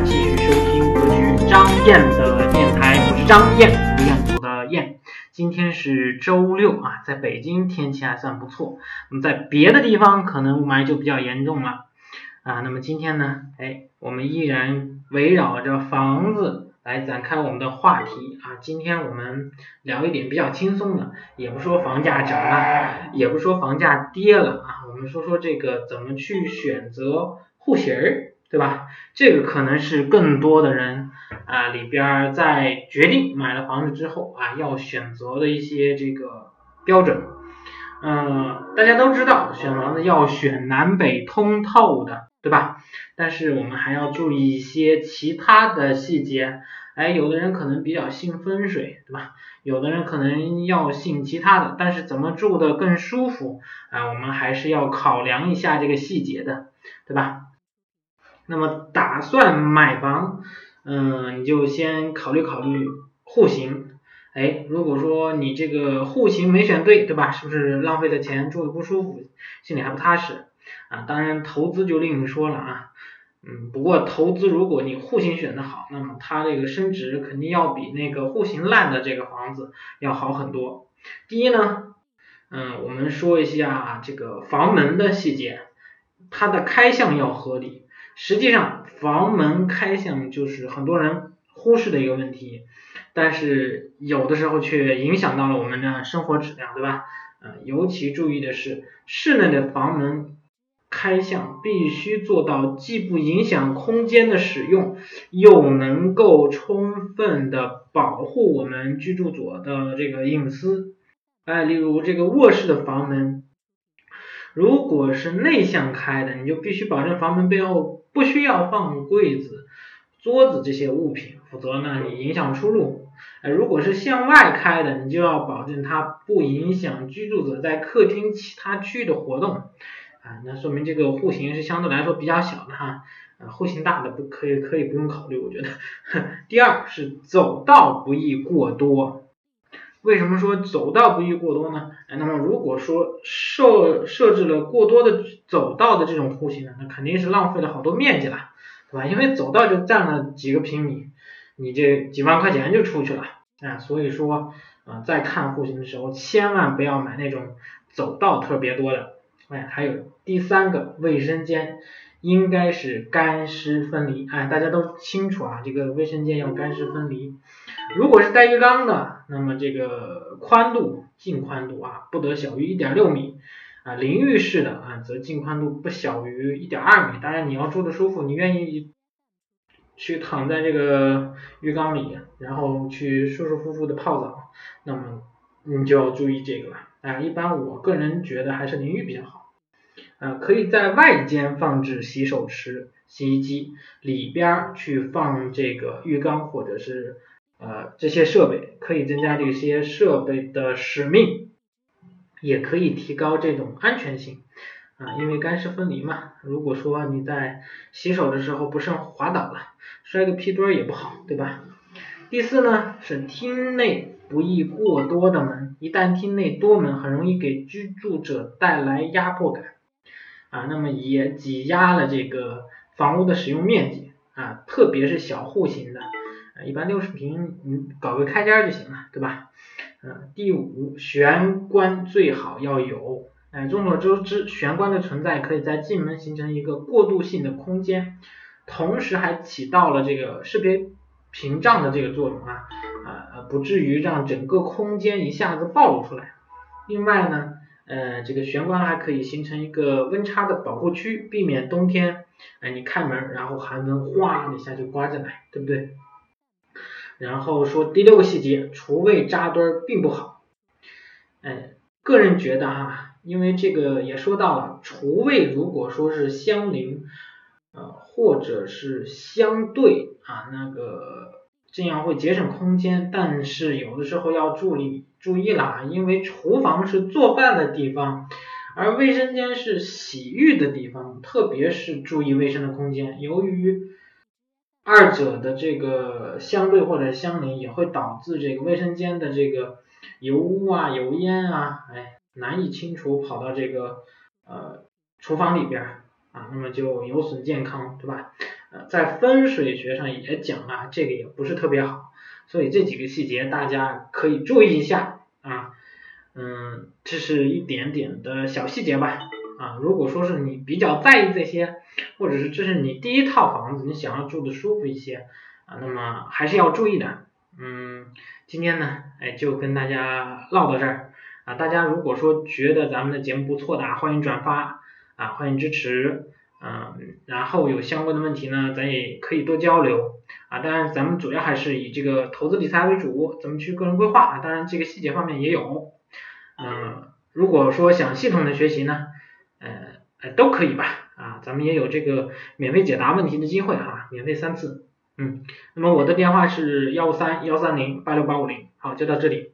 继续收听格局张燕的电台，我是张燕，燕子的燕。今天是周六啊，在北京天气还算不错，那么在别的地方可能雾霾就比较严重了啊。那么今天呢，哎，我们依然围绕着房子来展开我们的话题啊。今天我们聊一点比较轻松的，也不说房价涨了，也不说房价跌了啊，我们说说这个怎么去选择户型儿。对吧？这个可能是更多的人。啊，里边在决定买了房子之后啊，要选择的一些这个标准，嗯，大家都知道选房子要选南北通透的，对吧？但是我们还要注意一些其他的细节，哎，有的人可能比较信风水，对吧？有的人可能要信其他的，但是怎么住的更舒服啊？我们还是要考量一下这个细节的，对吧？那么打算买房。嗯，你就先考虑考虑户型，哎，如果说你这个户型没选对，对吧？是不是浪费了钱，住的不舒服，心里还不踏实啊？当然，投资就另说了啊。嗯，不过投资如果你户型选的好，那么它这个升值肯定要比那个户型烂的这个房子要好很多。第一呢，嗯，我们说一下这个房门的细节，它的开向要合理。实际上，房门开向就是很多人忽视的一个问题，但是有的时候却影响到了我们的生活质量，对吧？呃，尤其注意的是，室内的房门开向必须做到既不影响空间的使用，又能够充分的保护我们居住者的这个隐私。哎，例如这个卧室的房门。如果是内向开的，你就必须保证房门背后不需要放柜子、桌子这些物品，否则呢你影响出入。呃，如果是向外开的，你就要保证它不影响居住者在客厅其他区域的活动。啊，那说明这个户型是相对来说比较小的哈。啊，户型大的不可以可以不用考虑，我觉得。第二是走道不宜过多。为什么说走道不宜过多呢？哎，那么如果说设设置了过多的走道的这种户型呢，那肯定是浪费了好多面积了，对吧？因为走道就占了几个平米，你这几万块钱就出去了，啊，所以说啊，在看户型的时候，千万不要买那种走道特别多的。哎，还有第三个，卫生间应该是干湿分离，哎，大家都清楚啊，这个卫生间要干湿分离。如果是带浴缸的，那么这个宽度净宽度啊不得小于一点六米啊，淋浴式的啊则净宽度不小于一点二米。当然你要住的舒服，你愿意去躺在这个浴缸里，然后去舒舒服服的泡澡，那么你就要注意这个了啊。一般我个人觉得还是淋浴比较好啊，可以在外间放置洗手池、洗衣机，里边去放这个浴缸或者是。呃，这些设备可以增加这些设备的使命，也可以提高这种安全性啊，因为干湿分离嘛。如果说你在洗手的时候不慎滑倒了，摔个屁墩儿也不好，对吧？第四呢，是厅内不宜过多的门，一旦厅内多门，很容易给居住者带来压迫感啊，那么也挤压了这个房屋的使用面积啊，特别是小户型的。一般六十平，你搞个开间就行了，对吧？嗯，第五，玄关最好要有。哎，众所周知，玄关的存在可以在进门形成一个过渡性的空间，同时还起到了这个识别屏障的这个作用啊，啊，不至于让整个空间一下子暴露出来。另外呢，呃，这个玄关还可以形成一个温差的保护区，避免冬天，哎，你开门，然后寒风哗一下就刮进来，对不对？然后说第六个细节，厨卫扎堆并不好。哎，个人觉得哈，因为这个也说到了，厨卫如果说是相邻，呃，或者是相对啊，那个这样会节省空间，但是有的时候要注意注意啦，因为厨房是做饭的地方，而卫生间是洗浴的地方，特别是注意卫生的空间，由于。二者的这个相对或者相邻，也会导致这个卫生间的这个油污啊、油烟啊，哎，难以清除，跑到这个呃厨房里边啊，那么就有损健康，对吧？在风水学上也讲了，这个也不是特别好，所以这几个细节大家可以注意一下啊，嗯，这是一点点的小细节吧，啊，如果说是你比较在意这些，或者是这是你第一套房子，你想要住的舒服一些啊，那么还是要注意的，嗯，今天呢，哎，就跟大家唠到这儿啊，大家如果说觉得咱们的节目不错的啊，欢迎转发啊，欢迎支持。嗯，然后有相关的问题呢，咱也可以多交流啊。当然，咱们主要还是以这个投资理财为主，怎么去个人规划啊？当然，这个细节方面也有。嗯，如果说想系统的学习呢，呃，都可以吧啊。咱们也有这个免费解答问题的机会哈，免费三次。嗯，那么我的电话是幺三幺三零八六八五零。好，就到这里。